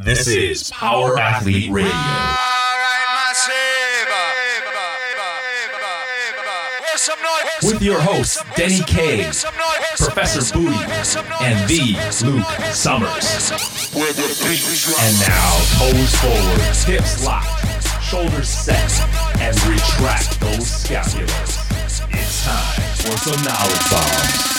This is Power Athlete Radio. With your hosts, Denny K, Professor Booty, and the Luke Summers. And now, toes forward, hips locked, shoulders set, and retract those scapulars. It's time for some knowledge bombs.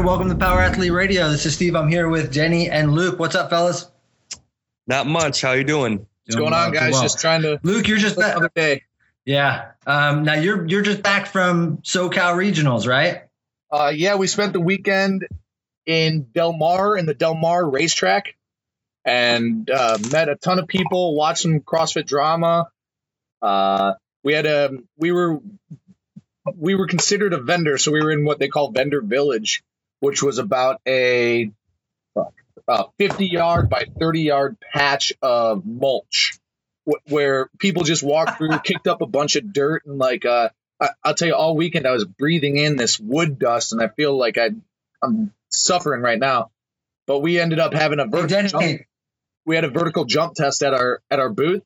Right, welcome to Power Athlete Radio. This is Steve. I'm here with Denny and Luke. What's up, fellas? Not much. How you doing? What's going on, guys? Well. Just trying to Luke, you're just back. day. Yeah. Um, now you're you're just back from SoCal Regionals, right? Uh, yeah, we spent the weekend in Del Mar in the Del Mar racetrack, and uh, met a ton of people. Watched some CrossFit drama. Uh, we had a we were we were considered a vendor, so we were in what they call vendor village, which was about a uh, 50 yard by 30 yard patch of mulch wh- where people just walked through, kicked up a bunch of dirt, and like uh, I, I'll tell you, all weekend I was breathing in this wood dust, and I feel like I I'm suffering right now. But we ended up having a vertical jump. We had a vertical jump test at our at our booth,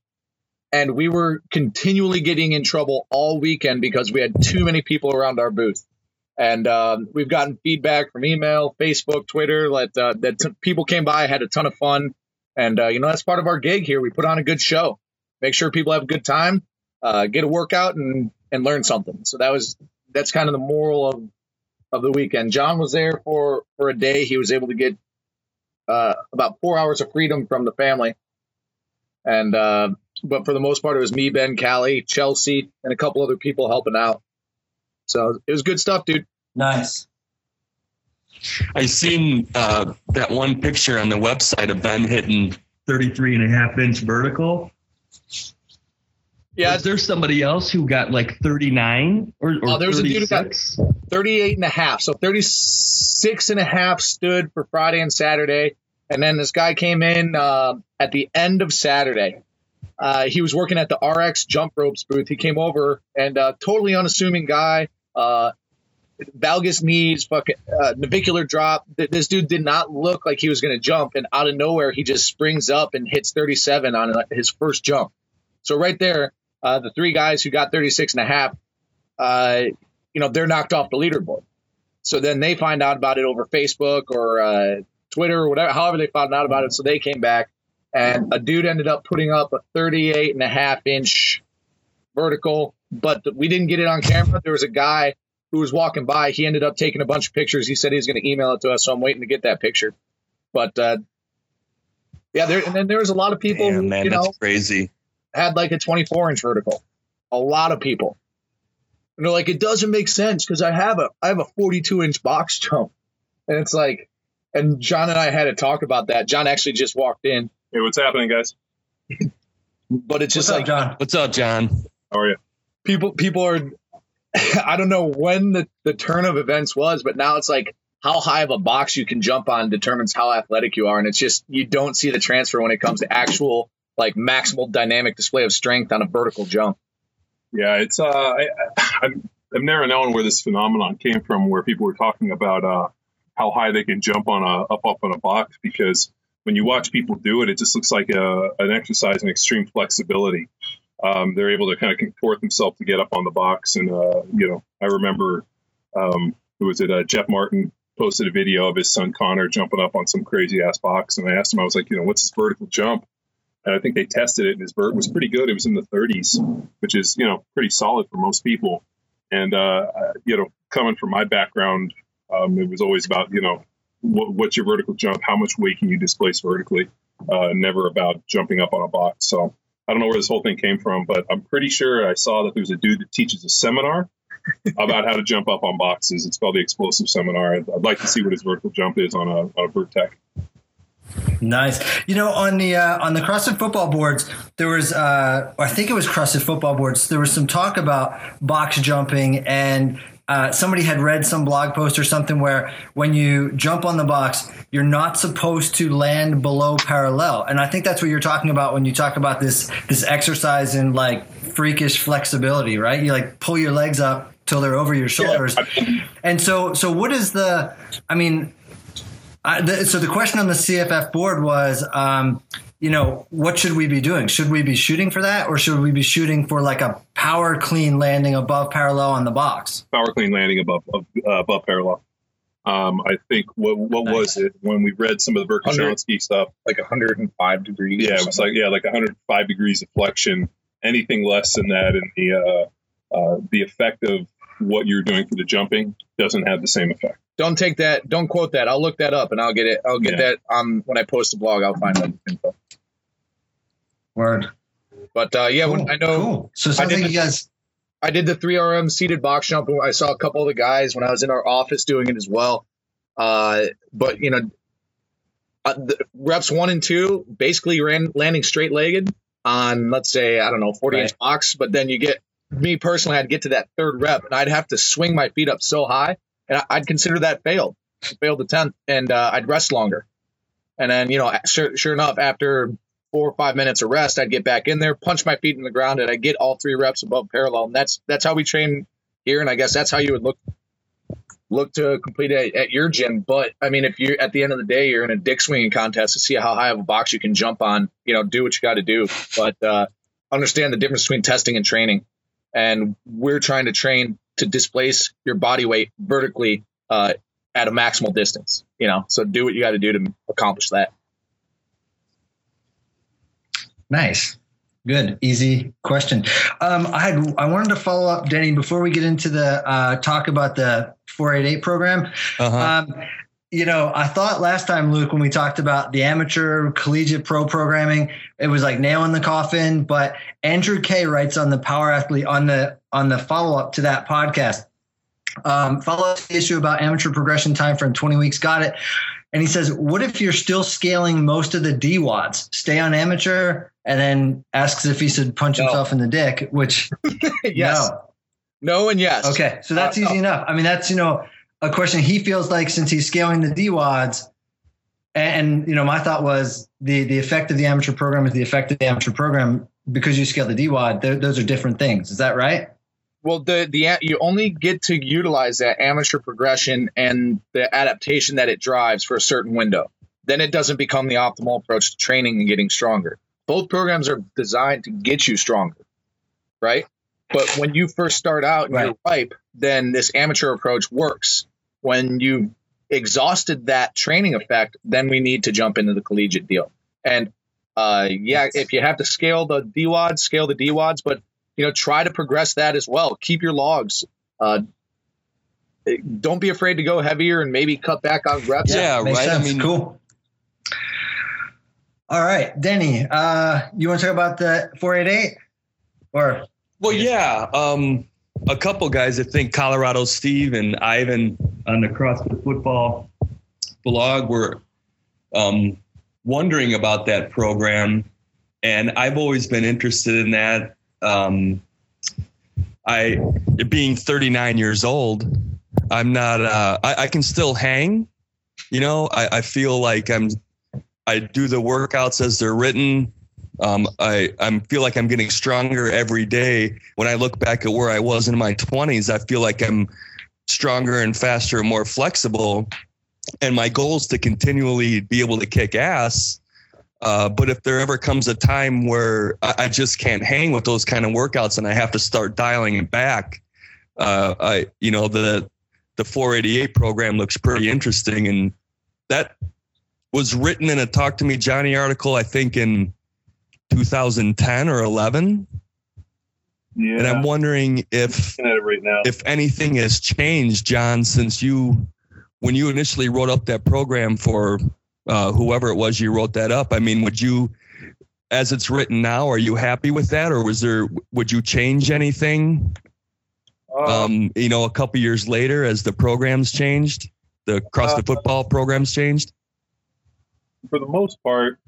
and we were continually getting in trouble all weekend because we had too many people around our booth. And um, we've gotten feedback from email, Facebook, Twitter that uh, that t- people came by, had a ton of fun, and uh, you know that's part of our gig here. We put on a good show, make sure people have a good time, uh, get a workout, and and learn something. So that was that's kind of the moral of of the weekend. John was there for for a day. He was able to get uh, about four hours of freedom from the family, and uh, but for the most part, it was me, Ben, Callie, Chelsea, and a couple other people helping out. So it was good stuff, dude. nice. I seen uh, that one picture on the website of Ben hitting 33 and a half inch vertical. Yeah, Is there somebody else who got like 39 or, or Oh, there was a dude who got- 36? 38 and a half. So 36 and a half stood for Friday and Saturday. And then this guy came in uh, at the end of Saturday. Uh, he was working at the RX jump ropes booth. He came over and uh, totally unassuming guy. Uh, valgus knees, fucking uh, navicular drop. This dude did not look like he was going to jump. And out of nowhere, he just springs up and hits 37 on uh, his first jump. So right there, uh, the three guys who got 36 and a half, uh, you know, they're knocked off the leaderboard. So then they find out about it over Facebook or uh, Twitter or whatever, however they found out about it. So they came back and a dude ended up putting up a 38 and a half inch vertical, but we didn't get it on camera. There was a guy who was walking by. He ended up taking a bunch of pictures. He said he was going to email it to us. So I'm waiting to get that picture. But uh, yeah, there, and then there was a lot of people Damn, who, man, you know, that's crazy. had like a 24 inch vertical. A lot of people. And they're like, it doesn't make sense because I have a I have a 42 inch box jump. And it's like, and John and I had a talk about that. John actually just walked in, Hey, what's happening, guys? but it's What's just up, like John? What's up, John? How are you? People people are I don't know when the, the turn of events was, but now it's like how high of a box you can jump on determines how athletic you are. And it's just you don't see the transfer when it comes to actual like maximal dynamic display of strength on a vertical jump. Yeah, it's uh, I, I've, never known where this phenomenon came from, where people were talking about uh, how high they can jump on a up up on a box. Because when you watch people do it, it just looks like a, an exercise in extreme flexibility. Um, they're able to kind of contort themselves to get up on the box, and uh, you know, I remember um, who was it? Uh, Jeff Martin posted a video of his son Connor jumping up on some crazy ass box, and I asked him, I was like, you know, what's his vertical jump? And I think they tested it, and his vert was pretty good. It was in the 30s, which is you know pretty solid for most people. And uh, you know, coming from my background, um, it was always about you know what, what's your vertical jump, how much weight can you displace vertically, uh, never about jumping up on a box. So I don't know where this whole thing came from, but I'm pretty sure I saw that there's a dude that teaches a seminar about how to jump up on boxes. It's called the Explosive Seminar. I'd, I'd like to see what his vertical jump is on a on a Vertec. Nice. You know, on the uh, on the CrossFit football boards, there was uh, I think it was CrossFit football boards. There was some talk about box jumping, and uh, somebody had read some blog post or something where when you jump on the box, you're not supposed to land below parallel. And I think that's what you're talking about when you talk about this this exercise in like freakish flexibility, right? You like pull your legs up till they're over your shoulders. Yeah. And so, so what is the? I mean, I, the, so the question on the CFF board was, um, you know, what should we be doing? Should we be shooting for that, or should we be shooting for like a power clean landing above parallel on the box? Power clean landing above uh, above parallel. Um, I think what what nice. was it when we read some of the Verkhoshansky stuff? Like 105 degrees. Yeah, it was like yeah, like 105 degrees of flexion. Anything less than that, and the uh, uh, the effect of what you're doing for the jumping doesn't have the same effect. Don't take that. Don't quote that. I'll look that up and I'll get it. I'll get yeah. that on when I post the blog. I'll find that info. Word. But uh, yeah, cool. when I know. Cool. So I did, you guys. I did the three RM seated box jump. I saw a couple of the guys when I was in our office doing it as well. Uh, but you know, uh, reps one and two basically ran landing straight legged on let's say I don't know 40 right. inch box, but then you get me personally, I'd get to that third rep and I'd have to swing my feet up so high, and I'd consider that failed, failed the tenth, and uh, I'd rest longer. And then you know, sure, sure enough, after four or five minutes of rest, I'd get back in there, punch my feet in the ground, and I get all three reps above parallel. And that's that's how we train here, and I guess that's how you would look look to complete it at your gym. But I mean, if you're at the end of the day, you're in a dick swinging contest to see how high of a box you can jump on. You know, do what you got to do, but uh, understand the difference between testing and training and we're trying to train to displace your body weight vertically uh, at a maximal distance. You know, so do what you got to do to accomplish that. Nice. Good, easy question. Um, I had I wanted to follow up, Denny, before we get into the uh, talk about the 488 program. Uh-huh. Um, you know, I thought last time, Luke, when we talked about the amateur collegiate pro programming, it was like nail in the coffin. But Andrew K writes on the Power Athlete on the on the follow up to that podcast. Um, follow up the issue about amateur progression time frame, 20 weeks, got it. And he says, what if you're still scaling most of the DWADs? Stay on amateur, and then asks if he should punch no. himself in the dick, which yes. No. No and yes. Okay, so that's uh, easy no. enough. I mean, that's you know, a question he feels like since he's scaling the DWADs, and, and you know, my thought was the the effect of the amateur program is the effect of the amateur program because you scale the DWAD. Those are different things. Is that right? Well, the the you only get to utilize that amateur progression and the adaptation that it drives for a certain window. Then it doesn't become the optimal approach to training and getting stronger. Both programs are designed to get you stronger, right? But when you first start out and right. you're ripe, then this amateur approach works when you've exhausted that training effect, then we need to jump into the collegiate deal. And uh, yeah, if you have to scale the DWADs, scale the DWADs, but you know, try to progress that as well. Keep your logs. Uh, don't be afraid to go heavier and maybe cut back on reps. Yeah, right. Sense. I mean, cool. All right, Denny, uh, you want to talk about the 488 or? Well, yeah. Um, a couple guys. I think Colorado Steve and Ivan on the CrossFit Football blog were um, wondering about that program, and I've always been interested in that. Um, I, being 39 years old, I'm not. Uh, I, I, can still hang. You know, I, I feel like I'm. I do the workouts as they're written. Um, I I feel like I'm getting stronger every day. When I look back at where I was in my 20s, I feel like I'm stronger and faster and more flexible. And my goal is to continually be able to kick ass. Uh, but if there ever comes a time where I, I, just can't hang with those kind of workouts and I have to start dialing it back, uh, I you know the the 488 program looks pretty interesting, and that was written in a Talk to Me Johnny article, I think in 2010 or 11. Yeah. And I'm wondering if right if anything has changed, John, since you when you initially wrote up that program for uh, whoever it was you wrote that up. I mean, would you, as it's written now, are you happy with that, or was there would you change anything? Uh, um, you know, a couple years later, as the programs changed, the CrossFit the football programs changed. For the most part,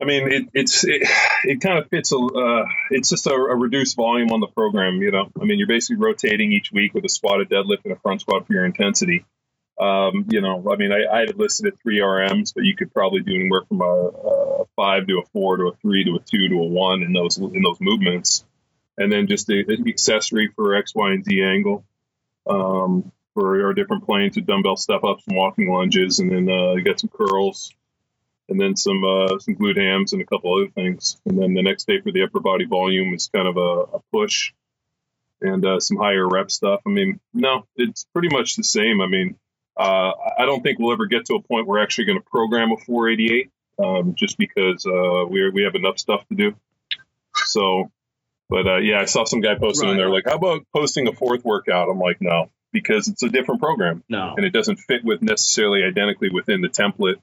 I mean, it, it's it, it kind of fits a. Uh, it's just a, a, reduced volume on the program. You know, I mean, you're basically rotating each week with a squat, a deadlift, and a front squat for your intensity. Um, you know, I mean, I, I had listed at three RMs, but you could probably do anywhere from a, a, five to a four to a three to a two to a one in those in those movements. and then just the, the accessory for X, Y, and Z angle um, for our different planes with dumbbell step ups and walking lunges, and then uh, you got some curls, and then some uh, some glute hams and a couple other things. And then the next day for the upper body volume is kind of a, a push and uh, some higher rep stuff. I mean, no, it's pretty much the same. I mean, uh, I don't think we'll ever get to a point where we're actually going to program a 488, um, just because uh, we we have enough stuff to do. So, but uh, yeah, I saw some guy posting right. in there like, "How about posting a fourth workout?" I'm like, no, because it's a different program, no, and it doesn't fit with necessarily identically within the template.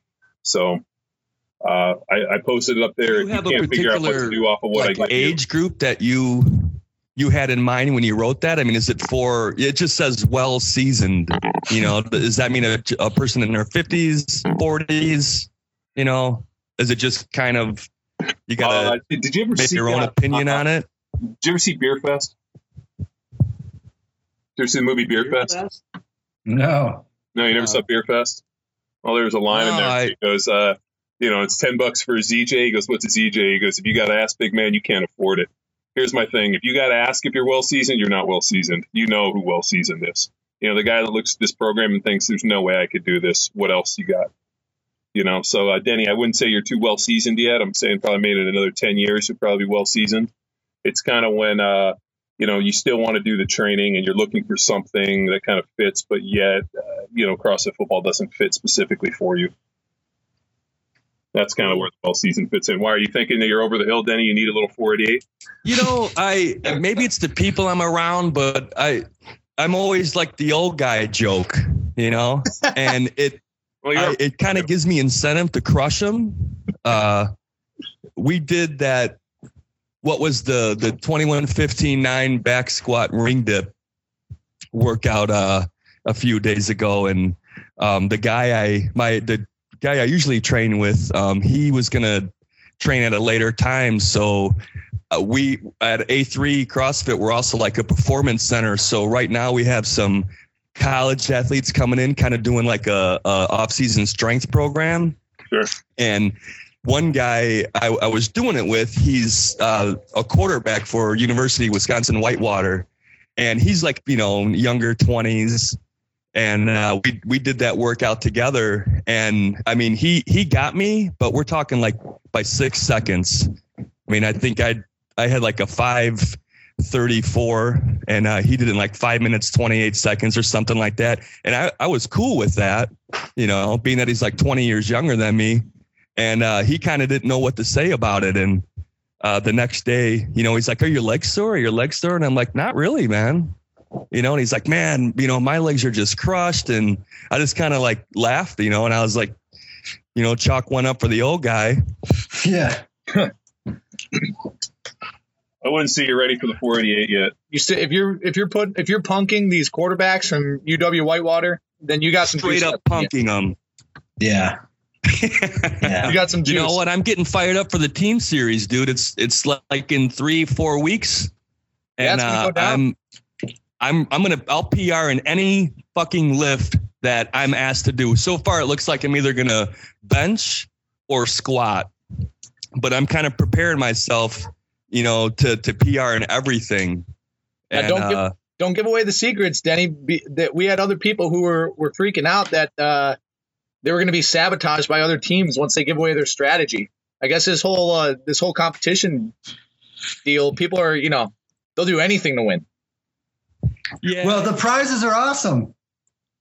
So. Uh, I, I, posted it up there. You, you can't figure out what to do off of what like, I age you. group that you you had in mind when you wrote that? I mean, is it for? It just says well seasoned. You know, does that mean a, a person in their fifties, forties? You know, is it just kind of you got to? Uh, did you ever make see your own uh, opinion uh, on it? Did you ever see Beer Fest? Did you ever see the movie Beer, Beer Fest? Fest? No. No, you never no. saw Beer Fest? Well, there's a line no, in there. I, it goes, uh, you know, it's ten bucks for a ZJ. He goes, "What's a ZJ?" He goes, "If you got ass, big man, you can't afford it." here's my thing. If you got to ask if you're well seasoned, you're not well seasoned. You know who well seasoned is. You know, the guy that looks at this program and thinks there's no way I could do this. What else you got? You know, so uh, Denny, I wouldn't say you're too well seasoned yet. I'm saying probably made it another 10 years. You'll probably be well seasoned. It's kind of when, uh, you know, you still want to do the training and you're looking for something that kind of fits, but yet, uh, you know, CrossFit football doesn't fit specifically for you that's kind of where the well season fits in. Why are you thinking that you're over the hill, Denny? You need a little 488. You know, I maybe it's the people I'm around, but I I'm always like the old guy joke, you know, and it well, I, it kind of gives me incentive to crush them. Uh, we did that. What was the the 21 15 9 back squat ring dip workout uh, a few days ago, and um, the guy I my the guy I usually train with, um, he was going to train at a later time. So uh, we at A3 CrossFit, we're also like a performance center. So right now we have some college athletes coming in, kind of doing like a, a off-season strength program. Sure. And one guy I, I was doing it with, he's uh, a quarterback for University of Wisconsin Whitewater, and he's like you know younger twenties, and uh, we we did that workout together. And I mean, he he got me, but we're talking like by six seconds. I mean, I think I I had like a five. 34 and uh, he did it in like five minutes 28 seconds or something like that and I, I was cool with that you know being that he's like 20 years younger than me and uh, he kind of didn't know what to say about it and uh, the next day you know he's like are your legs sore are your legs sore and i'm like not really man you know, and he's like, man, you know, my legs are just crushed. And I just kind of like laughed, you know, and I was like, you know, chalk one up for the old guy. Yeah. I wouldn't see you're ready for the 488 yet. You say if you're if you're put if you're punking these quarterbacks from UW Whitewater, then you got some straight up punking them. Yeah. yeah. You got some juice. You know what? I'm getting fired up for the team series, dude. It's it's like in three four weeks, and yeah, uh, I'm I'm I'm gonna I'll PR in any fucking lift that I'm asked to do. So far, it looks like I'm either gonna bench or squat, but I'm kind of preparing myself, you know, to to PR in everything. And, don't give, uh, don't give away the secrets, Denny. Be, that we had other people who were were freaking out that uh, they were going to be sabotaged by other teams once they give away their strategy. I guess this whole uh, this whole competition deal, people are you know they'll do anything to win. Yeah. Well, the prizes are awesome.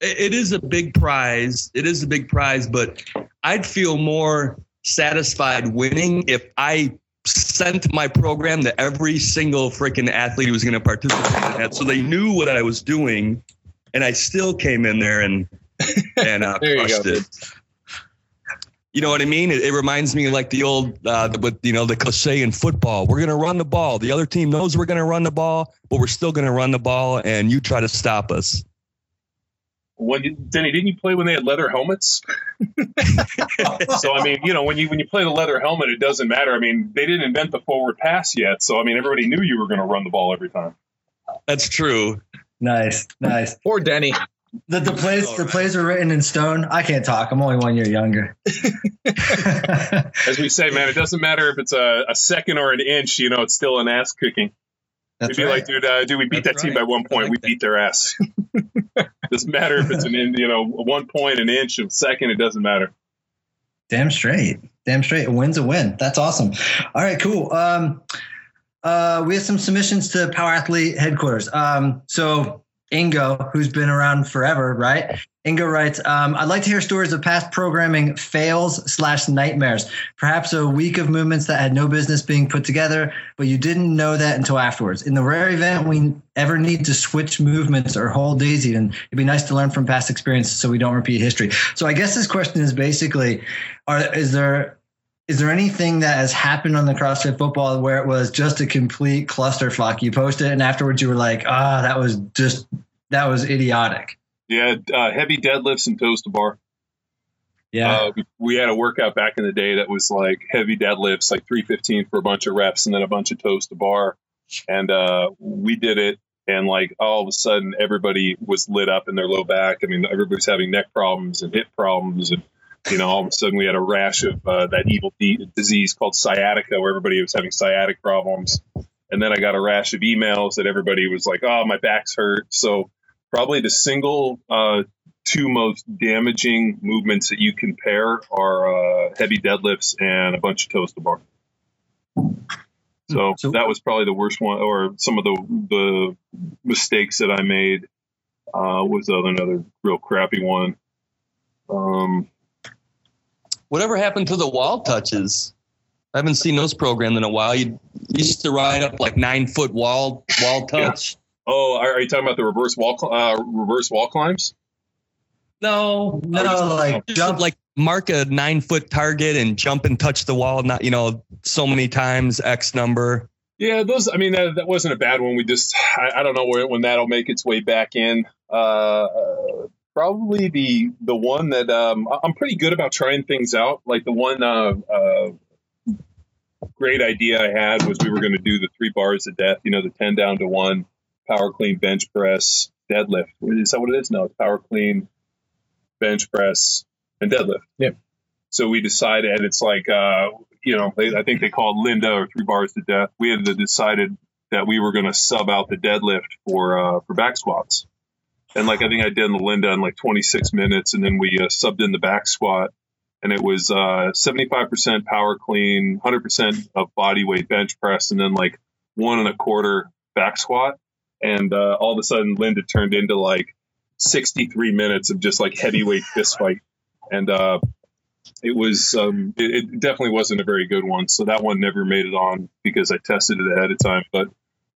It is a big prize. It is a big prize, but I'd feel more satisfied winning if I sent my program to every single freaking athlete who was going to participate in that, so they knew what I was doing, and I still came in there and and uh, crushed it. You know what I mean? It, it reminds me like the old, uh, with you know the cliche in football. We're gonna run the ball. The other team knows we're gonna run the ball, but we're still gonna run the ball, and you try to stop us. When Denny, didn't you play when they had leather helmets? so I mean, you know, when you when you play the leather helmet, it doesn't matter. I mean, they didn't invent the forward pass yet, so I mean, everybody knew you were going to run the ball every time. That's true. Nice, nice. Poor Denny. The, the plays the plays are written in stone. I can't talk. I'm only one year younger. As we say, man, it doesn't matter if it's a, a second or an inch. You know, it's still an ass kicking. That's It'd be right. like, dude, uh, dude, we beat That's that team by one point. Like we that. beat their ass. doesn't matter if it's an in, you know one point, an inch, a second. It doesn't matter. Damn straight. Damn straight. A win's a win. That's awesome. All right, cool. Um, uh, we have some submissions to Power Athlete headquarters. Um, so Ingo, who's been around forever, right? Ingo writes, um, I'd like to hear stories of past programming fails slash nightmares. Perhaps a week of movements that had no business being put together, but you didn't know that until afterwards. In the rare event we ever need to switch movements or whole days, even, it'd be nice to learn from past experiences so we don't repeat history. So I guess this question is basically, are, is there is there anything that has happened on the CrossFit football where it was just a complete clusterfuck? You posted it and afterwards you were like, ah, oh, that was just, that was idiotic. Yeah. Uh, heavy deadlifts and toes to bar. Yeah. Uh, we, we, had a workout back in the day that was like heavy deadlifts, like 315 for a bunch of reps and then a bunch of toes to bar. And uh, we did it. And like all of a sudden, everybody was lit up in their low back. I mean, everybody's having neck problems and hip problems and you know, all of a sudden we had a rash of uh, that evil d- disease called sciatica, where everybody was having sciatic problems. And then I got a rash of emails that everybody was like, "Oh, my back's hurt." So probably the single uh, two most damaging movements that you can pair are uh, heavy deadlifts and a bunch of toes to bar. So, so, that was probably the worst one, or some of the the mistakes that I made uh, was another real crappy one. Um, Whatever happened to the wall touches? I haven't seen those programmed in a while. You used to ride up like nine foot wall wall touch. Yeah. Oh, are, you talking about the reverse wall uh, reverse wall climbs? No, no, like jump, like mark a nine foot target and jump and touch the wall. Not you know so many times X number. Yeah, those. I mean, that, that wasn't a bad one. We just, I, I don't know where, when that'll make its way back in. Uh, probably the the one that um, I'm pretty good about trying things out. Like the one uh, uh, great idea I had was we were going to do the three bars of death. You know, the ten down to one, power clean, bench press, deadlift. Is that what it is? No, it's power clean, bench press, and deadlift. Yeah. So we decided, and it's like, uh, you know, I think they called Linda or three bars to death. We had decided that we were going to sub out the deadlift for uh, for back squats and like I think I did the Linda in like 26 minutes, and then we uh, subbed in the back squat, and it was uh, 75% power clean, 100% of body weight bench press, and then like one and a quarter back squat, and uh, all of a sudden Linda turned into like 63 minutes of just like heavyweight fist fight, and uh, it was um, it, it definitely wasn't a very good one. So that one never made it on because I tested it ahead of time, but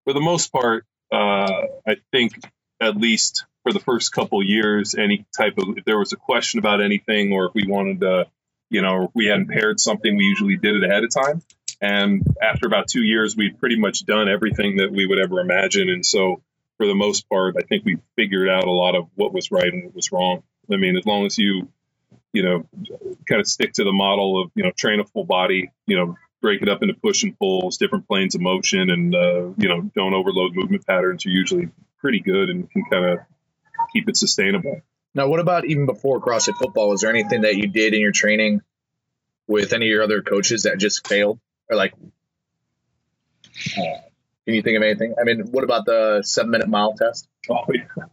for the most part, uh, I think at least for the first couple years any type of if there was a question about anything or if we wanted to you know we hadn't paired something we usually did it ahead of time. And after about two years we'd pretty much done everything that we would ever imagine. And so for the most part i think we figured out a lot of what was right and what was wrong. I mean as long as you you know kind of stick to the model of you know train a full body you know break it up into push and pulls different planes of motion and uh, you know don't overload movement patterns you're usually pretty good and can kind of keep it sustainable. Now, what about even before CrossFit football? Was there anything that you did in your training with any of your other coaches that just failed, or like? Uh, can you think of anything? I mean, what about the seven minute mile test? Oh yeah,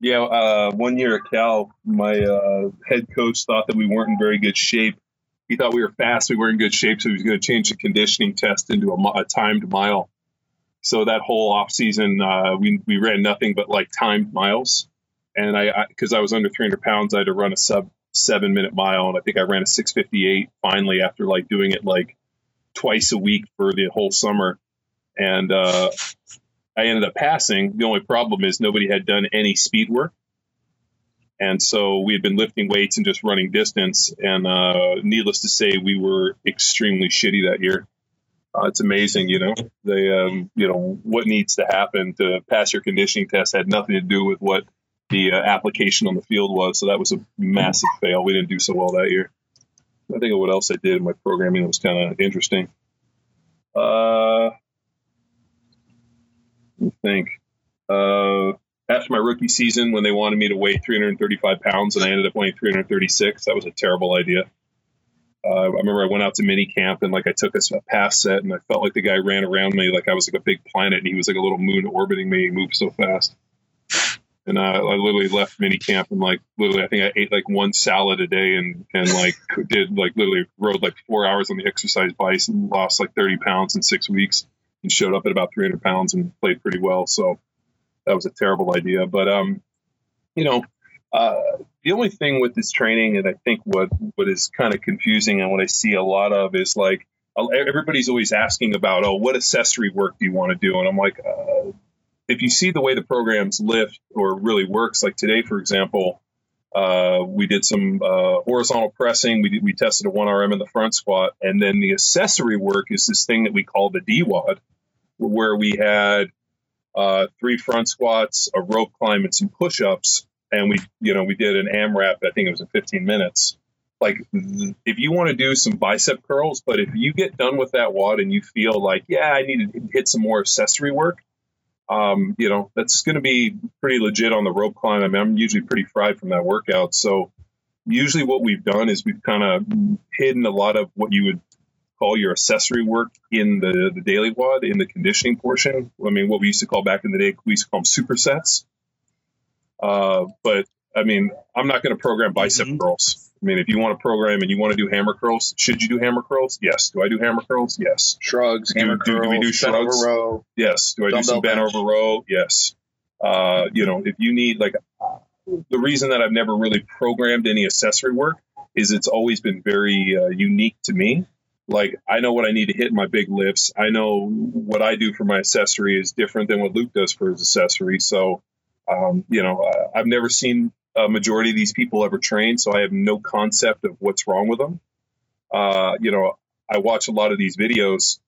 yeah. Uh, one year at Cal, my uh, head coach thought that we weren't in very good shape. He thought we were fast, we were in good shape, so he was going to change the conditioning test into a, a timed mile. So that whole off season, uh, we we ran nothing but like timed miles, and I because I, I, was under 300 pounds, I had to run a sub seven minute mile, and I think I ran a 658 finally after like doing it like twice a week for the whole summer, and uh, I ended up passing. The only problem is nobody had done any speed work. And so we had been lifting weights and just running distance. And uh, needless to say, we were extremely shitty that year. Uh, it's amazing, you know. They, um, you know, what needs to happen to pass your conditioning test had nothing to do with what the uh, application on the field was. So that was a massive fail. We didn't do so well that year. I think of what else I did in my programming that was kind of interesting. Uh, think uh, after my rookie season, when they wanted me to weigh 335 pounds and I ended up weighing 336, that was a terrible idea. Uh, I remember I went out to mini camp and like I took a, a pass set and I felt like the guy ran around me like I was like a big planet and he was like a little moon orbiting me. He moved so fast. And uh, I literally left mini camp and like literally I think I ate like one salad a day and and like did like literally rode like four hours on the exercise bike and lost like 30 pounds in six weeks and showed up at about 300 pounds and played pretty well. So that was a terrible idea. But um, you know, uh, the only thing with this training, and I think what what is kind of confusing and what I see a lot of is like everybody's always asking about, oh, what accessory work do you want to do? And I'm like, uh, if you see the way the programs lift or really works, like today, for example, uh, we did some uh, horizontal pressing. We, did, we tested a 1RM in the front squat. And then the accessory work is this thing that we call the DWAD, where we had uh, three front squats, a rope climb, and some push ups. And we, you know, we did an AMRAP, I think it was in 15 minutes. Like, if you want to do some bicep curls, but if you get done with that WOD and you feel like, yeah, I need to hit some more accessory work, um, you know, that's going to be pretty legit on the rope climb. I mean, I'm usually pretty fried from that workout. So, usually what we've done is we've kind of hidden a lot of what you would call your accessory work in the, the daily wad, in the conditioning portion. I mean, what we used to call back in the day, we used to call them supersets. Uh, but I mean, I'm not going to program bicep mm-hmm. curls. I mean, if you want to program and you want to do hammer curls, should you do hammer curls? Yes. Do I do hammer curls? Yes. Shrugs, do, hammer do, curls, do we do shrugs? over row. Yes. Do I do some bent over row? Yes. Uh, you know, if you need like the reason that I've never really programmed any accessory work is it's always been very uh, unique to me like I know what I need to hit in my big lifts. I know what I do for my accessory is different than what Luke does for his accessory. So, um, you know, I've never seen a majority of these people ever trained, so I have no concept of what's wrong with them. Uh, you know, I watch a lot of these videos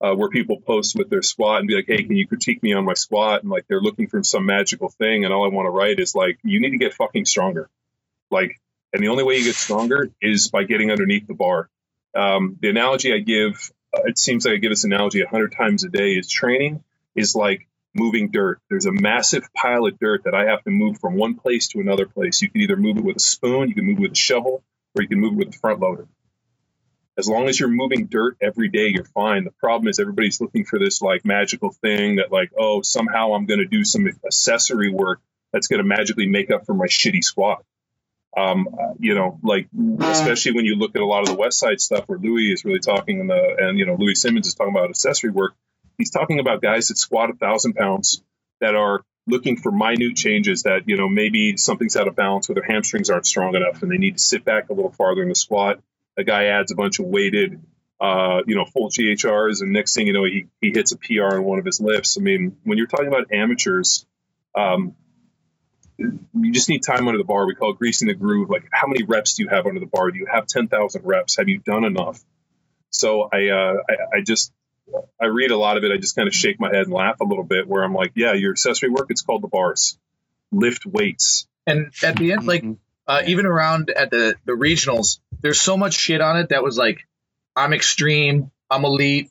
uh, where people post with their squat and be like, "Hey, can you critique me on my squat?" And like they're looking for some magical thing, and all I want to write is like, "You need to get fucking stronger." Like, and the only way you get stronger is by getting underneath the bar. Um, the analogy I give, uh, it seems like I give this analogy a hundred times a day, is training is like moving dirt. There's a massive pile of dirt that I have to move from one place to another place. You can either move it with a spoon, you can move it with a shovel, or you can move it with a front loader. As long as you're moving dirt every day, you're fine. The problem is everybody's looking for this like magical thing that like, oh, somehow I'm going to do some accessory work that's going to magically make up for my shitty squat. Um, you know, like especially when you look at a lot of the West Side stuff where Louie is really talking in the, and you know, Louie Simmons is talking about accessory work. He's talking about guys that squat a thousand pounds that are looking for minute changes that you know maybe something's out of balance or their hamstrings aren't strong enough and they need to sit back a little farther in the squat. A guy adds a bunch of weighted, uh, you know, full GHRs, and next thing you know, he he hits a PR on one of his lifts. I mean, when you're talking about amateurs, um, you just need time under the bar. We call it greasing the groove. Like, how many reps do you have under the bar? Do you have 10,000 reps? Have you done enough? So I, uh, I, I, just, I read a lot of it. I just kind of shake my head and laugh a little bit where I'm like, yeah, your accessory work, it's called the bars. Lift weights. And at the end, like, uh, even around at the, the regionals, there's so much shit on it that was like, I'm extreme, I'm elite,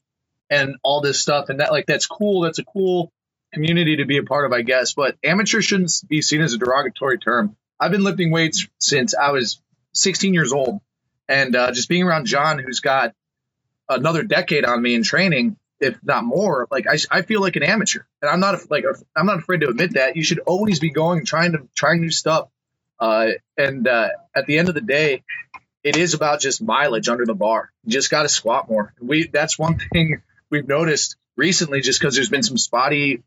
and all this stuff. And that, like, that's cool. That's a cool community to be a part of, I guess. But amateur shouldn't be seen as a derogatory term. I've been lifting weights since I was 16 years old, and uh, just being around John, who's got another decade on me in training, if not more. Like I, I feel like an amateur, and I'm not like I'm not afraid to admit that. You should always be going, trying to trying new stuff. Uh, and uh, at the end of the day, it is about just mileage under the bar. You just got to squat more. We that's one thing we've noticed recently, just because there's been some spotty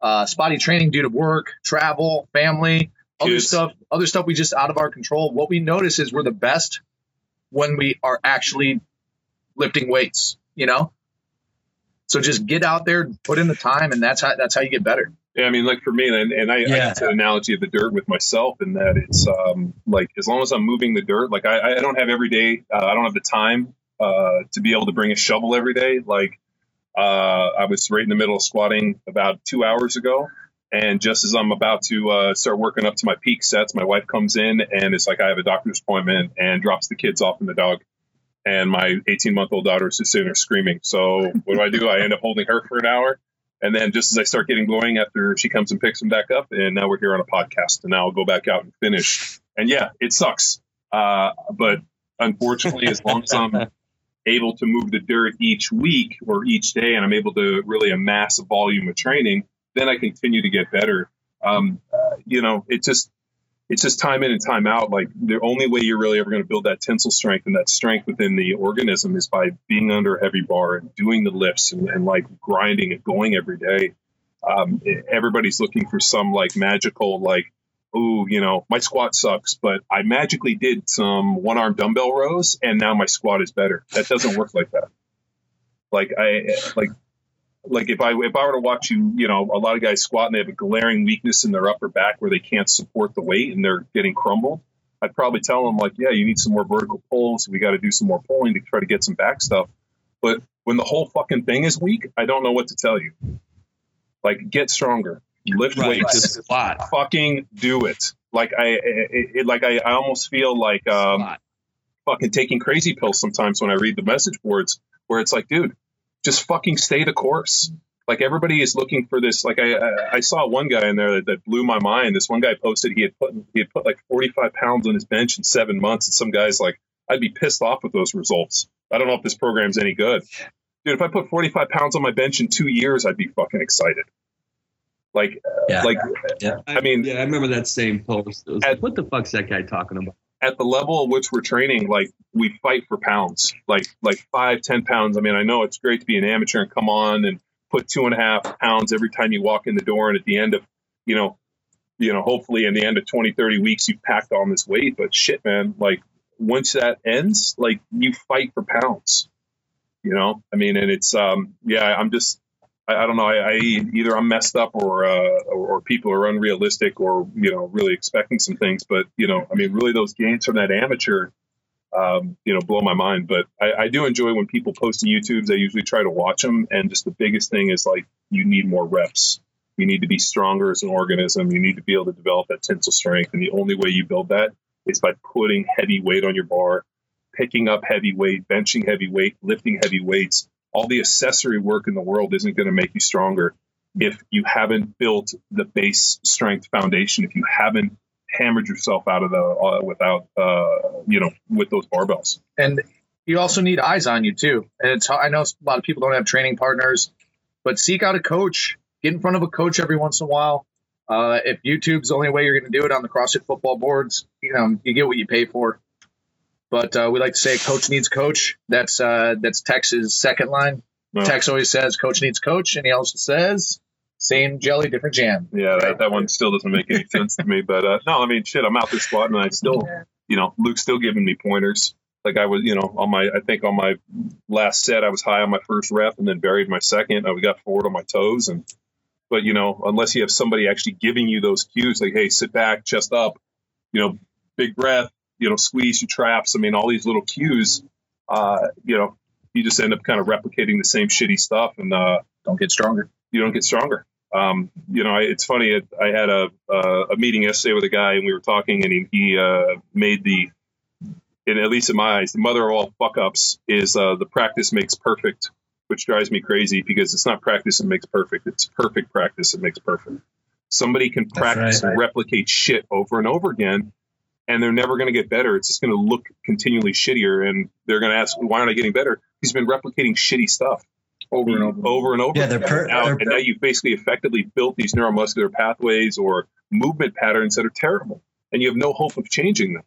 uh, spotty training due to work, travel, family, other stuff, other stuff we just out of our control. What we notice is we're the best when we are actually lifting weights, you know? So just get out there, put in the time, and that's how that's how you get better. Yeah, I mean, like for me, and, and I, yeah. I use the analogy of the dirt with myself, in that it's um, like as long as I'm moving the dirt, like I, I don't have every day, uh, I don't have the time uh, to be able to bring a shovel every day. Like uh, I was right in the middle of squatting about two hours ago. And just as I'm about to uh, start working up to my peak sets, my wife comes in and it's like I have a doctor's appointment and drops the kids off and the dog. And my 18 month old daughter is just sitting there screaming. So what do I do? I end up holding her for an hour. And then just as I start getting going after she comes and picks them back up, and now we're here on a podcast, and now I'll go back out and finish. And yeah, it sucks. Uh, but unfortunately, as long as I'm able to move the dirt each week or each day, and I'm able to really amass a volume of training, then I continue to get better. Um, uh, you know, it just it's just time in and time out. Like the only way you're really ever going to build that tensile strength and that strength within the organism is by being under a heavy bar and doing the lifts and, and like grinding and going every day. Um, everybody's looking for some like magical like oh, you know, my squat sucks, but I magically did some one arm dumbbell rows and now my squat is better. That doesn't work like that. Like I like like if I if I were to watch you, you know, a lot of guys squat and they have a glaring weakness in their upper back where they can't support the weight and they're getting crumbled. I'd probably tell them like, yeah, you need some more vertical pulls. We got to do some more pulling to try to get some back stuff. But when the whole fucking thing is weak, I don't know what to tell you. Like, get stronger lift right, weights. Just. Fucking do it. Like I, it, it, like I, I almost feel like um, fucking taking crazy pills sometimes when I read the message boards, where it's like, dude, just fucking stay the course. Like everybody is looking for this. Like I, I, I saw one guy in there that, that, blew my mind. This one guy posted he had put he had put like 45 pounds on his bench in seven months, and some guys like, I'd be pissed off with those results. I don't know if this program's any good. Dude, if I put 45 pounds on my bench in two years, I'd be fucking excited. Like, yeah. like, yeah. I mean, yeah, I remember that same post. At, like, what the fuck's that guy talking about? At the level at which we're training, like we fight for pounds, like like five, ten pounds. I mean, I know it's great to be an amateur and come on and put two and a half pounds every time you walk in the door, and at the end of, you know, you know, hopefully in the end of 20, 30 weeks, you've packed on this weight. But shit, man, like once that ends, like you fight for pounds. You know, I mean, and it's um, yeah, I'm just I, I don't know. I, I, either I'm messed up or, uh, or people are unrealistic or you know really expecting some things. But you know, I mean, really those gains from that amateur, um, you know, blow my mind. But I, I do enjoy when people post to YouTube's. I usually try to watch them, and just the biggest thing is like you need more reps. You need to be stronger as an organism. You need to be able to develop that tensile strength, and the only way you build that is by putting heavy weight on your bar, picking up heavy weight, benching heavy weight, lifting heavy weights all the accessory work in the world isn't going to make you stronger if you haven't built the base strength foundation, if you haven't hammered yourself out of the uh, without uh, you know with those barbells. And you also need eyes on you too. And it's I know a lot of people don't have training partners, but seek out a coach. Get in front of a coach every once in a while. Uh, if YouTube's the only way you're going to do it on the CrossFit football boards, you know you get what you pay for. But uh, we like to say coach needs coach. That's uh, that's Tex's second line. Tex always says coach needs coach, and he also says same jelly, different jam. Yeah, that, that one still doesn't make any sense to me. But uh, no, I mean, shit, I'm out there squatting, and I still, you know, Luke's still giving me pointers. Like I was, you know, on my, I think on my last set, I was high on my first rep, and then buried my second. I got forward on my toes, and but you know, unless you have somebody actually giving you those cues, like, hey, sit back, chest up, you know, big breath, you know, squeeze your traps. I mean, all these little cues, uh, you know, you just end up kind of replicating the same shitty stuff and uh, don't get stronger. You don't get stronger. Um, you know, I, it's funny. I had a, a meeting yesterday with a guy, and we were talking, and he, he uh, made the, in, at least in my eyes, the mother of all fuck ups is uh, the practice makes perfect, which drives me crazy because it's not practice that makes perfect; it's perfect practice that makes perfect. Somebody can practice right. and replicate shit over and over again, and they're never going to get better. It's just going to look continually shittier, and they're going to ask, "Why aren't I getting better?" He's been replicating shitty stuff over and mm-hmm. over, over and over. Yeah, they're, per- now, they're per- and now you've basically effectively built these neuromuscular pathways or movement patterns that are terrible, and you have no hope of changing them.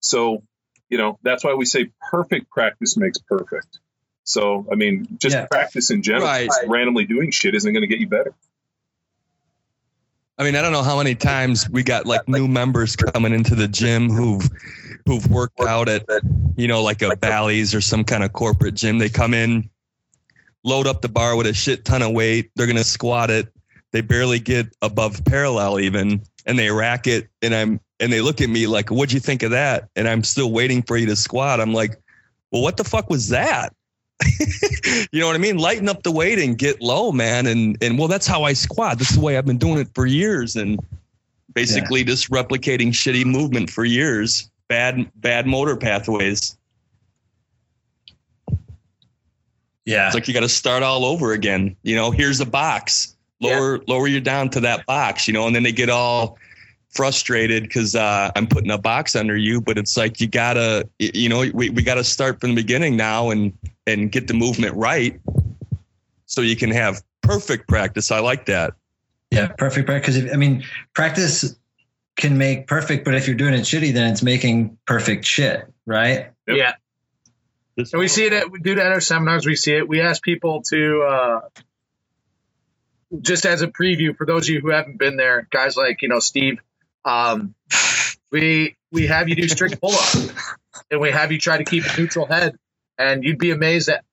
So, you know, that's why we say perfect practice makes perfect. So, I mean, just yeah. practice in general, right. randomly doing shit isn't going to get you better. I mean, I don't know how many times we got like new members coming into the gym who've who've worked out at you know like a Bally's or some kind of corporate gym. They come in, load up the bar with a shit ton of weight. They're gonna squat it. They barely get above parallel even, and they rack it. And I'm and they look at me like, "What'd you think of that?" And I'm still waiting for you to squat. I'm like, "Well, what the fuck was that?" you know what I mean? Lighten up the weight and get low, man. And and well, that's how I squat. That's the way I've been doing it for years, and basically yeah. just replicating shitty movement for years. Bad bad motor pathways. Yeah, it's like you got to start all over again. You know, here's a box. Lower yeah. lower you down to that box. You know, and then they get all frustrated because uh, I'm putting a box under you, but it's like you gotta, you know, we, we gotta start from the beginning now and and get the movement right, so you can have perfect practice. I like that. Yeah, perfect practice. Because I mean, practice can make perfect, but if you're doing it shitty, then it's making perfect shit, right? Yep. Yeah. And we see it at, we do it at our seminars. We see it. We ask people to, uh, just as a preview for those of you who haven't been there, guys like, you know, Steve, um, we, we have you do strict pull up and we have you try to keep a neutral head and you'd be amazed at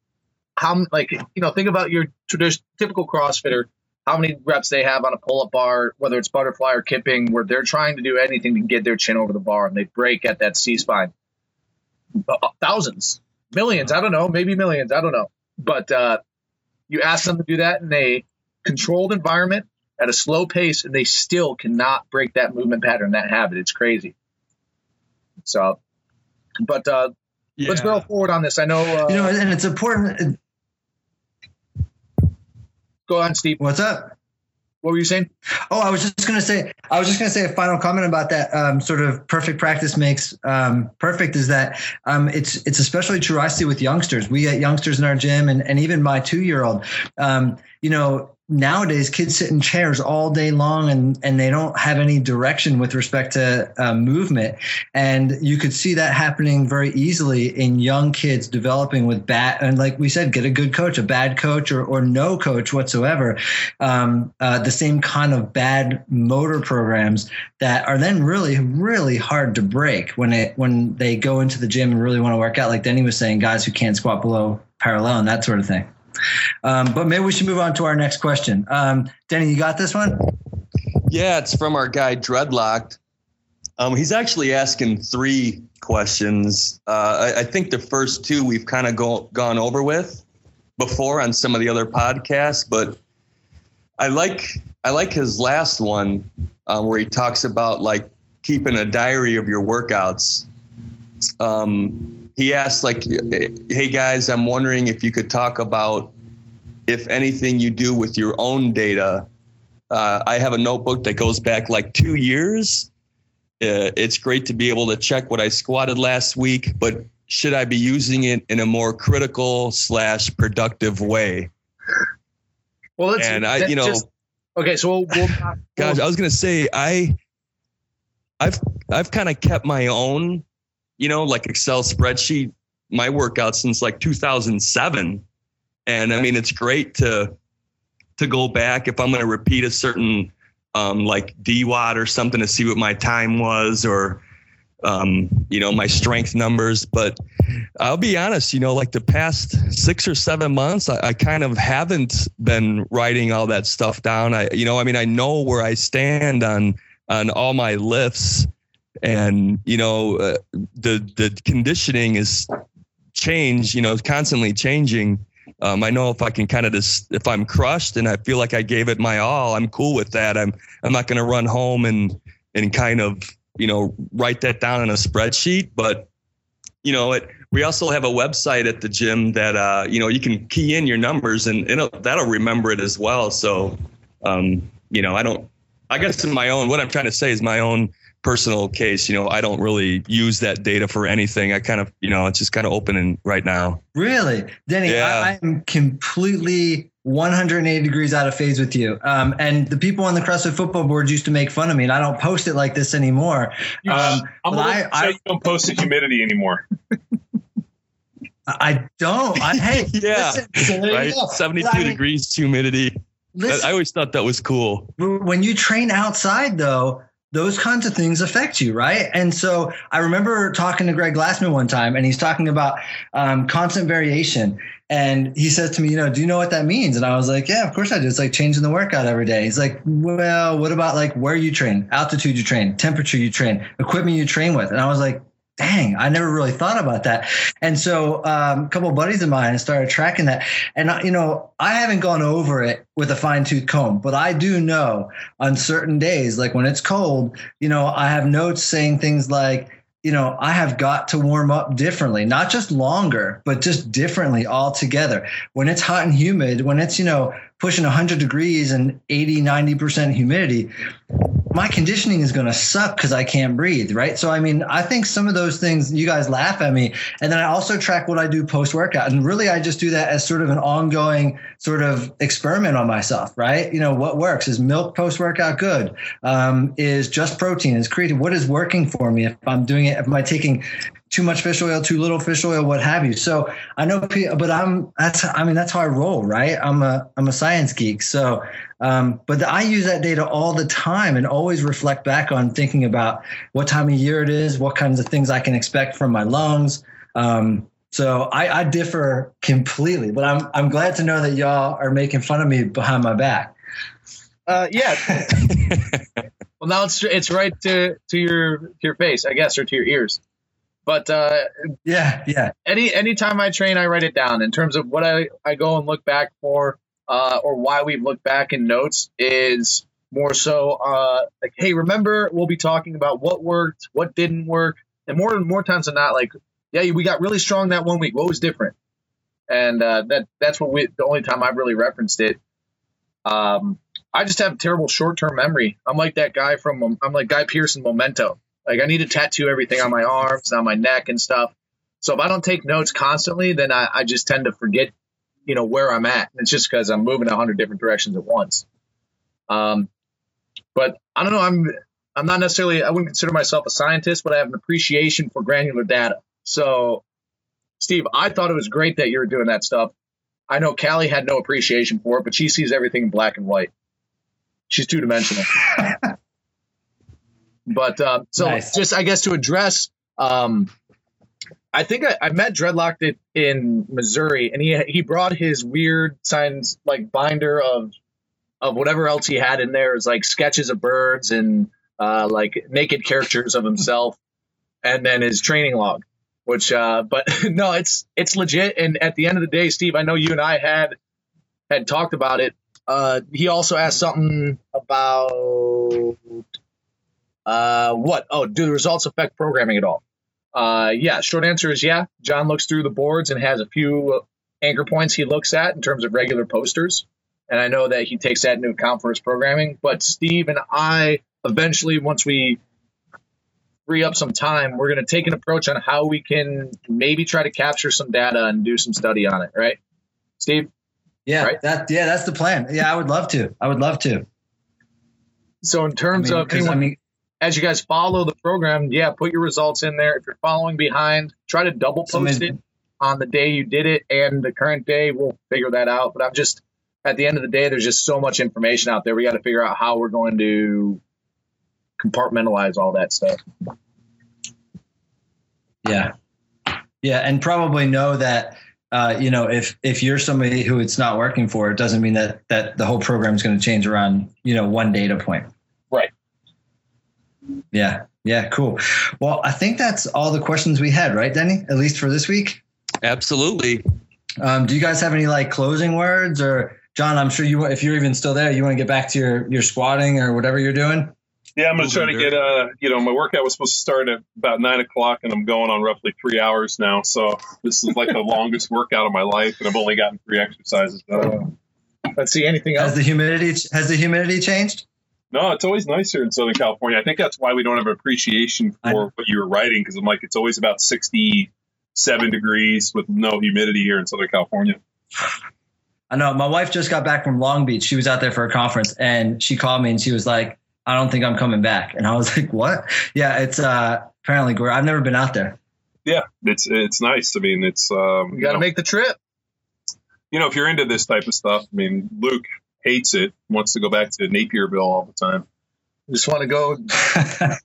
how, like, you know, think about your traditional typical CrossFitter how many reps they have on a pull up bar, whether it's butterfly or kipping, where they're trying to do anything to get their chin over the bar and they break at that C spine. Uh, thousands, millions, I don't know, maybe millions, I don't know. But uh, you ask them to do that in a controlled environment at a slow pace, and they still cannot break that movement pattern, that habit. It's crazy. So, but uh, yeah. let's go forward on this. I know, uh, you know, and it's important Go on, Steve. What's up? What were you saying? Oh, I was just going to say, I was just going to say a final comment about that. Um, sort of perfect practice makes um, perfect is that um, it's it's especially true I see with youngsters. We get youngsters in our gym, and and even my two year old. Um, you know, nowadays kids sit in chairs all day long and and they don't have any direction with respect to uh, movement. And you could see that happening very easily in young kids developing with bad and like we said get a good coach a bad coach or, or no coach whatsoever. Um, uh, the same kind of bad motor programs that are then really really hard to break when it when they go into the gym and really want to work out like denny was saying guys who can't squat below parallel and that sort of thing um, but maybe we should move on to our next question. Um, Denny, you got this one? Yeah, it's from our guy Dreadlocked. Um, he's actually asking three questions. Uh, I, I, think the first two we've kind of go, gone over with before on some of the other podcasts, but I like I like his last one um, where he talks about like keeping a diary of your workouts. Um, he asked like hey guys i'm wondering if you could talk about if anything you do with your own data. Uh, i have a notebook that goes back like two years. Uh, it's great to be able to check what i squatted last week but should i be using it in a more critical slash productive way? Well and i you know just, okay so we'll, we'll, gosh i was gonna say i i've i've kind of kept my own you know, like Excel spreadsheet, my workout since like 2007. And I mean, it's great to, to go back if I'm going to repeat a certain, um, like DWAT or something to see what my time was or, um, you know, my strength numbers. But I'll be honest, you know, like the past six or seven months, I, I, kind of haven't been writing all that stuff down. I, you know, I mean, I know where I stand on on all my lifts, and you know uh, the the conditioning is change you know constantly changing um, I know if I can kind of just if I'm crushed and I feel like I gave it my all, I'm cool with that. I'm I'm not going to run home and and kind of you know write that down in a spreadsheet. But you know it. We also have a website at the gym that uh, you know you can key in your numbers and that'll remember it as well. So um, you know I don't. I guess in my own what I'm trying to say is my own personal case, you know, I don't really use that data for anything. I kind of, you know, it's just kind of open right now. Really, Denny, yeah. I, am completely 180 degrees out of phase with you. Um, and the people on the CrossFit football boards used to make fun of me, and I don't post it like this anymore. Um, I'm I, I, you don't post the humidity anymore. I don't. I, hey, yeah, listen, right. 72 I mean, degrees humidity. Listen, I always thought that was cool. When you train outside, though, those kinds of things affect you, right? And so I remember talking to Greg Glassman one time, and he's talking about um, constant variation. And he says to me, you know, do you know what that means? And I was like, yeah, of course I do. It's like changing the workout every day. He's like, well, what about like where you train, altitude you train, temperature you train, equipment you train with? And I was like, dang, I never really thought about that. And so um, a couple of buddies of mine started tracking that. And, you know, I haven't gone over it with a fine tooth comb, but I do know on certain days, like when it's cold, you know, I have notes saying things like, you know, I have got to warm up differently, not just longer, but just differently altogether. When it's hot and humid, when it's, you know, pushing 100 degrees and 80, 90% humidity, my conditioning is going to suck because I can't breathe, right? So, I mean, I think some of those things, you guys laugh at me. And then I also track what I do post workout. And really, I just do that as sort of an ongoing sort of experiment on myself, right? You know, what works? Is milk post workout good? Um, is just protein? Is creatine? What is working for me? If I'm doing it, am I taking too much fish oil, too little fish oil, what have you. So I know, but I'm that's I mean that's how I roll, right? I'm a I'm a science geek, so um, but I use that data all the time and always reflect back on thinking about what time of year it is, what kinds of things I can expect from my lungs. Um, so I, I differ completely, but I'm I'm glad to know that y'all are making fun of me behind my back. Uh, yeah. well, now it's it's right to to your to your face, I guess, or to your ears. But uh, yeah, yeah. Any anytime I train, I write it down in terms of what I, I go and look back for, uh, or why we've looked back in notes is more so uh, like, hey, remember we'll be talking about what worked, what didn't work, and more and more times than not, like, yeah, we got really strong that one week. What was different? And uh, that that's what we the only time I've really referenced it. Um, I just have terrible short term memory. I'm like that guy from I'm like Guy Pearce in Memento. Like I need to tattoo everything on my arms, on my neck, and stuff. So if I don't take notes constantly, then I, I just tend to forget, you know, where I'm at. And It's just because I'm moving a hundred different directions at once. Um, but I don't know. I'm I'm not necessarily. I wouldn't consider myself a scientist, but I have an appreciation for granular data. So, Steve, I thought it was great that you were doing that stuff. I know Callie had no appreciation for it, but she sees everything in black and white. She's two dimensional. But uh, so nice. just I guess to address, um, I think I, I met Dreadlocked in Missouri, and he he brought his weird signs like binder of of whatever else he had in there is like sketches of birds and uh, like naked characters of himself, and then his training log. Which, uh, but no, it's it's legit. And at the end of the day, Steve, I know you and I had had talked about it. Uh, he also asked something about uh, what? Oh, do the results affect programming at all? Uh, yeah, short answer is yeah. John looks through the boards and has a few anchor points he looks at in terms of regular posters. And I know that he takes that into account for his programming. But Steve and I, eventually, once we free up some time, we're going to take an approach on how we can maybe try to capture some data and do some study on it, right? Steve? Yeah, right? that yeah, that's the plan. Yeah, I would love to. I would love to. So in terms I mean, of anyone, I mean, as you guys follow the program, yeah, put your results in there. If you're following behind, try to double post it on the day you did it and the current day. We'll figure that out. But I'm just at the end of the day, there's just so much information out there. We got to figure out how we're going to compartmentalize all that stuff. Yeah, yeah, and probably know that. Uh, you know, if if you're somebody who it's not working for, it doesn't mean that that the whole program is going to change around you know one data point. Right. Yeah. Yeah. Cool. Well, I think that's all the questions we had, right, Denny? At least for this week. Absolutely. Um, do you guys have any like closing words or John? I'm sure you, if you're even still there, you want to get back to your your squatting or whatever you're doing. Yeah, I'm gonna try to get uh, you know, my workout was supposed to start at about nine o'clock, and I'm going on roughly three hours now. So this is like the longest workout of my life, and I've only gotten three exercises. Done. Let's see anything else. Has the humidity has the humidity changed? No, it's always nicer in Southern California. I think that's why we don't have appreciation for what you were writing because I'm like, it's always about 67 degrees with no humidity here in Southern California. I know. My wife just got back from Long Beach. She was out there for a conference and she called me and she was like, I don't think I'm coming back. And I was like, what? Yeah, it's uh, apparently great. I've never been out there. Yeah, it's it's nice. I mean, it's um, you got to make the trip. You know, if you're into this type of stuff, I mean, Luke, hates it, wants to go back to Napierville all the time. Just want to go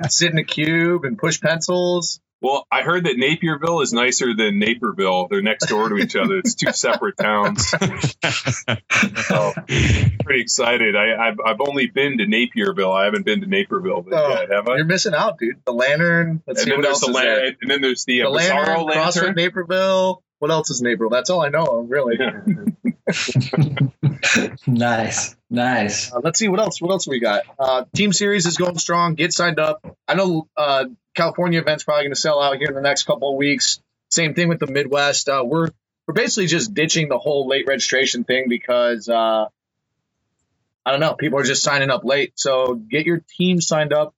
sit in a cube and push pencils. Well, I heard that Napierville is nicer than Naperville. They're next door to each other. It's two separate towns. so, pretty excited. I, have I've only been to Napierville. I haven't been to Naperville oh, yet, have I? You're missing out, dude. The Lantern. Let's and see what else the is there. And then there's the, the uh, Lantern, Lantern. CrossFit Naperville. What else is Naperville? That's all I know of, really. nice, nice. Uh, let's see what else. What else we got? Uh, team series is going strong. Get signed up. I know uh, California event's probably going to sell out here in the next couple of weeks. Same thing with the Midwest. Uh, we're we're basically just ditching the whole late registration thing because uh, I don't know. People are just signing up late. So get your team signed up.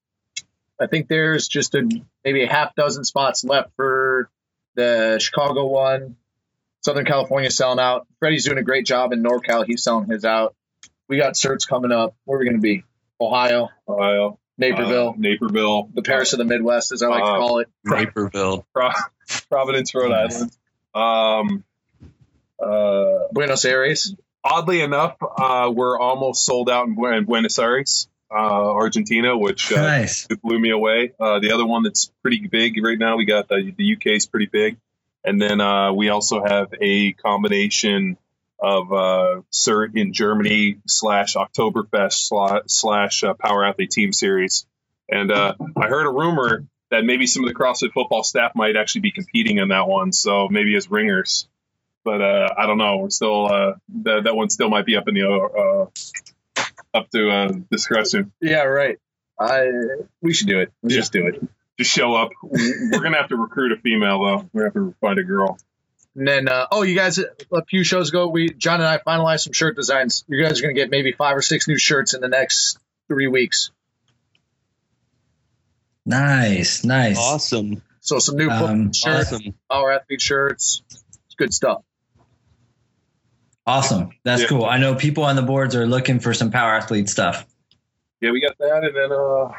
I think there's just a maybe a half dozen spots left for the Chicago one. Southern California selling out. Freddie's doing a great job in NorCal. He's selling his out. We got certs coming up. Where are we going to be? Ohio, Ohio, Naperville, uh, Naperville, the Paris of the Midwest, as I like to Uh, call it. Naperville. Pro- Providence, Rhode Island. Um, uh, Buenos Aires. oddly enough, uh, we're almost sold out in, in Buenos Aires, uh, Argentina, which uh, Nice. blew me away. Uh, the other one that's pretty big right now, we got the, the UK is pretty big, and then uh, we also have a combination of uh, CERT in Germany slash Oktoberfest slash uh, Power Athlete Team Series, and uh, I heard a rumor that maybe some of the CrossFit football staff might actually be competing in that one, so maybe as ringers. But uh, I don't know. We're still uh, that that one still might be up in the uh, up to uh, discussion. Yeah, right. I we should do it. Yeah. just do it. Just show up. We're gonna have to recruit a female though. We have to find a girl. And then, uh, oh, you guys, a few shows ago, we John and I finalized some shirt designs. You guys are going to get maybe five or six new shirts in the next three weeks. Nice, nice. Awesome. So some new Um, shirts, Awesome. our athlete shirts. It's good stuff. Awesome. That's Yeah. cool. I know people on the boards are looking for some power athlete stuff. Yeah, we got that, and then uh, what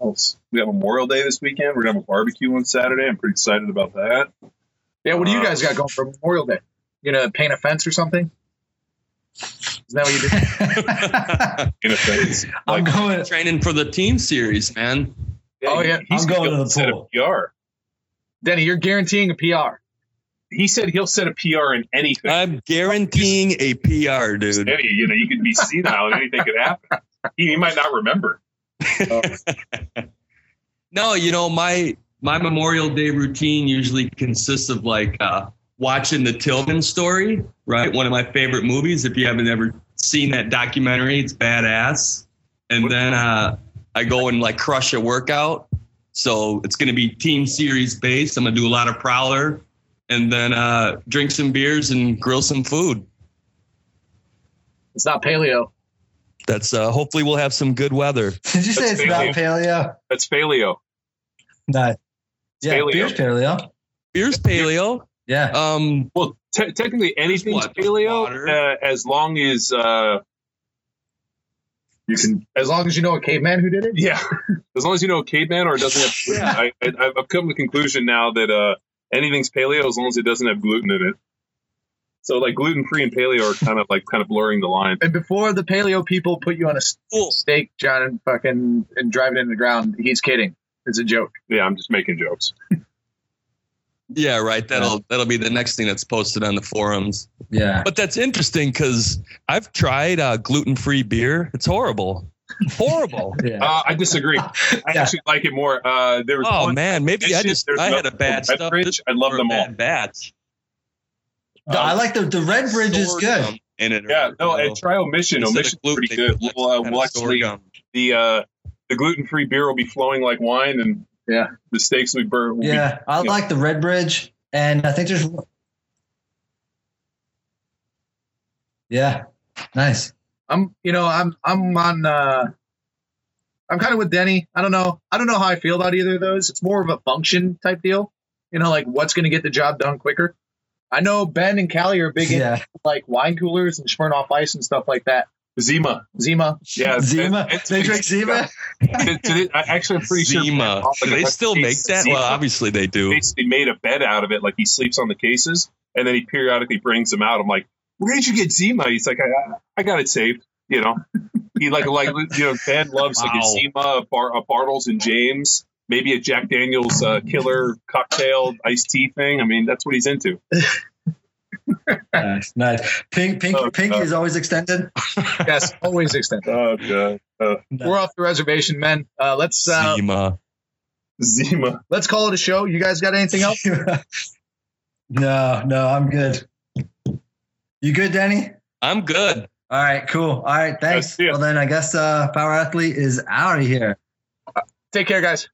else? we have Memorial Day this weekend. We're gonna have a barbecue on Saturday. I'm pretty excited about that. Yeah, what do you Uh, guys got going for Memorial Day? You gonna paint a fence or something? Isn't that what you did? In a face. I'm Like, going. Training for the team series, man. Oh, yeah. he's I'm going gonna the set pool. a PR. Denny, you're guaranteeing a PR. He said he'll set a PR in anything. I'm guaranteeing a PR, dude. Any, you know, you could be senile and anything could happen. He, he might not remember. No, you know my my Memorial Day routine usually consists of like uh, watching the Tillman story, right? One of my favorite movies. If you haven't ever seen that documentary, it's badass. And then uh, I go and like crush a workout. So it's going to be team series based. I'm going to do a lot of prowler, and then uh, drink some beers and grill some food. It's not paleo. That's uh, hopefully we'll have some good weather. Did you say That's it's not paleo? That's paleo. No. Yeah, paleo. beer's paleo. Beers paleo. Yeah. Um, Well, te- technically anything's what, paleo uh, as long as uh, You can, as long as you know a caveman who did it. Yeah, as long as you know a caveman or it doesn't have. gluten. I, I, I've come to the conclusion now that uh, anything's paleo as long as it doesn't have gluten in it. So like gluten free and paleo are kind of like kind of blurring the line. And before the paleo people put you on a cool. stake, John, and fucking and drive it into the ground, he's kidding. It's a joke. Yeah, I'm just making jokes. Yeah, right. That'll that'll be the next thing that's posted on the forums. yeah. But that's interesting because I've tried uh, gluten free beer. It's horrible, horrible. Yeah. Uh, I disagree. I Yeah. actually like it more. Uh, there was oh one- man, maybe I just I had a bad stuff. I love or a them all. bad batch. The- I like the the Redbridge is good. In it, Yeah, no, and try omission. instead of Omission's gluten, pretty good. put We'll, uh, we'll actually sorghum. the uh, the gluten free beer will be flowing like wine, and Yeah. the steaks we burn. Will Yeah, I yeah. like the Redbridge, and I think there's. Yeah, nice. I'm, you know, I'm, I'm on, uh, I'm kind of with Denny. I don't know. I don't know how I feel about either of those. It's more of a function type deal. You know, like what's going to get the job done quicker. I know Ben and Callie are big into like wine coolers and Smirnoff Ice and stuff like that. Zima. Zima. Yeah, Zima. and- and- They drink Zima. to- to- I- actually, I'm pretty sure. Zima. Like, they still make that? Zima. Well, obviously they do. basically made a bed out of it. Like he sleeps on the cases, and then he periodically brings them out. I'm like, where did you get Zima? He's like, I, I got it saved. You know, he like like you know, Ben loves like a Zima, a, Bar, a Bartles and Jaymes, maybe a Jack Daniel's uh, killer cocktail iced tea thing. I mean, that's what he's into. nice, nice. Pink, pink, Oh, pinky God. is always extended. Yes, always extended. Oh god, uh, We're off the reservation, men. Uh, let's uh, Zima. Zima. let's call it a show. You guys got anything else? no, no, I'm good. You good, Danny? I'm good. All right, cool. All right, thanks. Well, then I guess uh, Power Athlete is out of here. Take care, guys.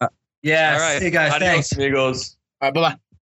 Uh, yeah, All right. see you guys. Adios, Thanks. amigos. All right, bye bye.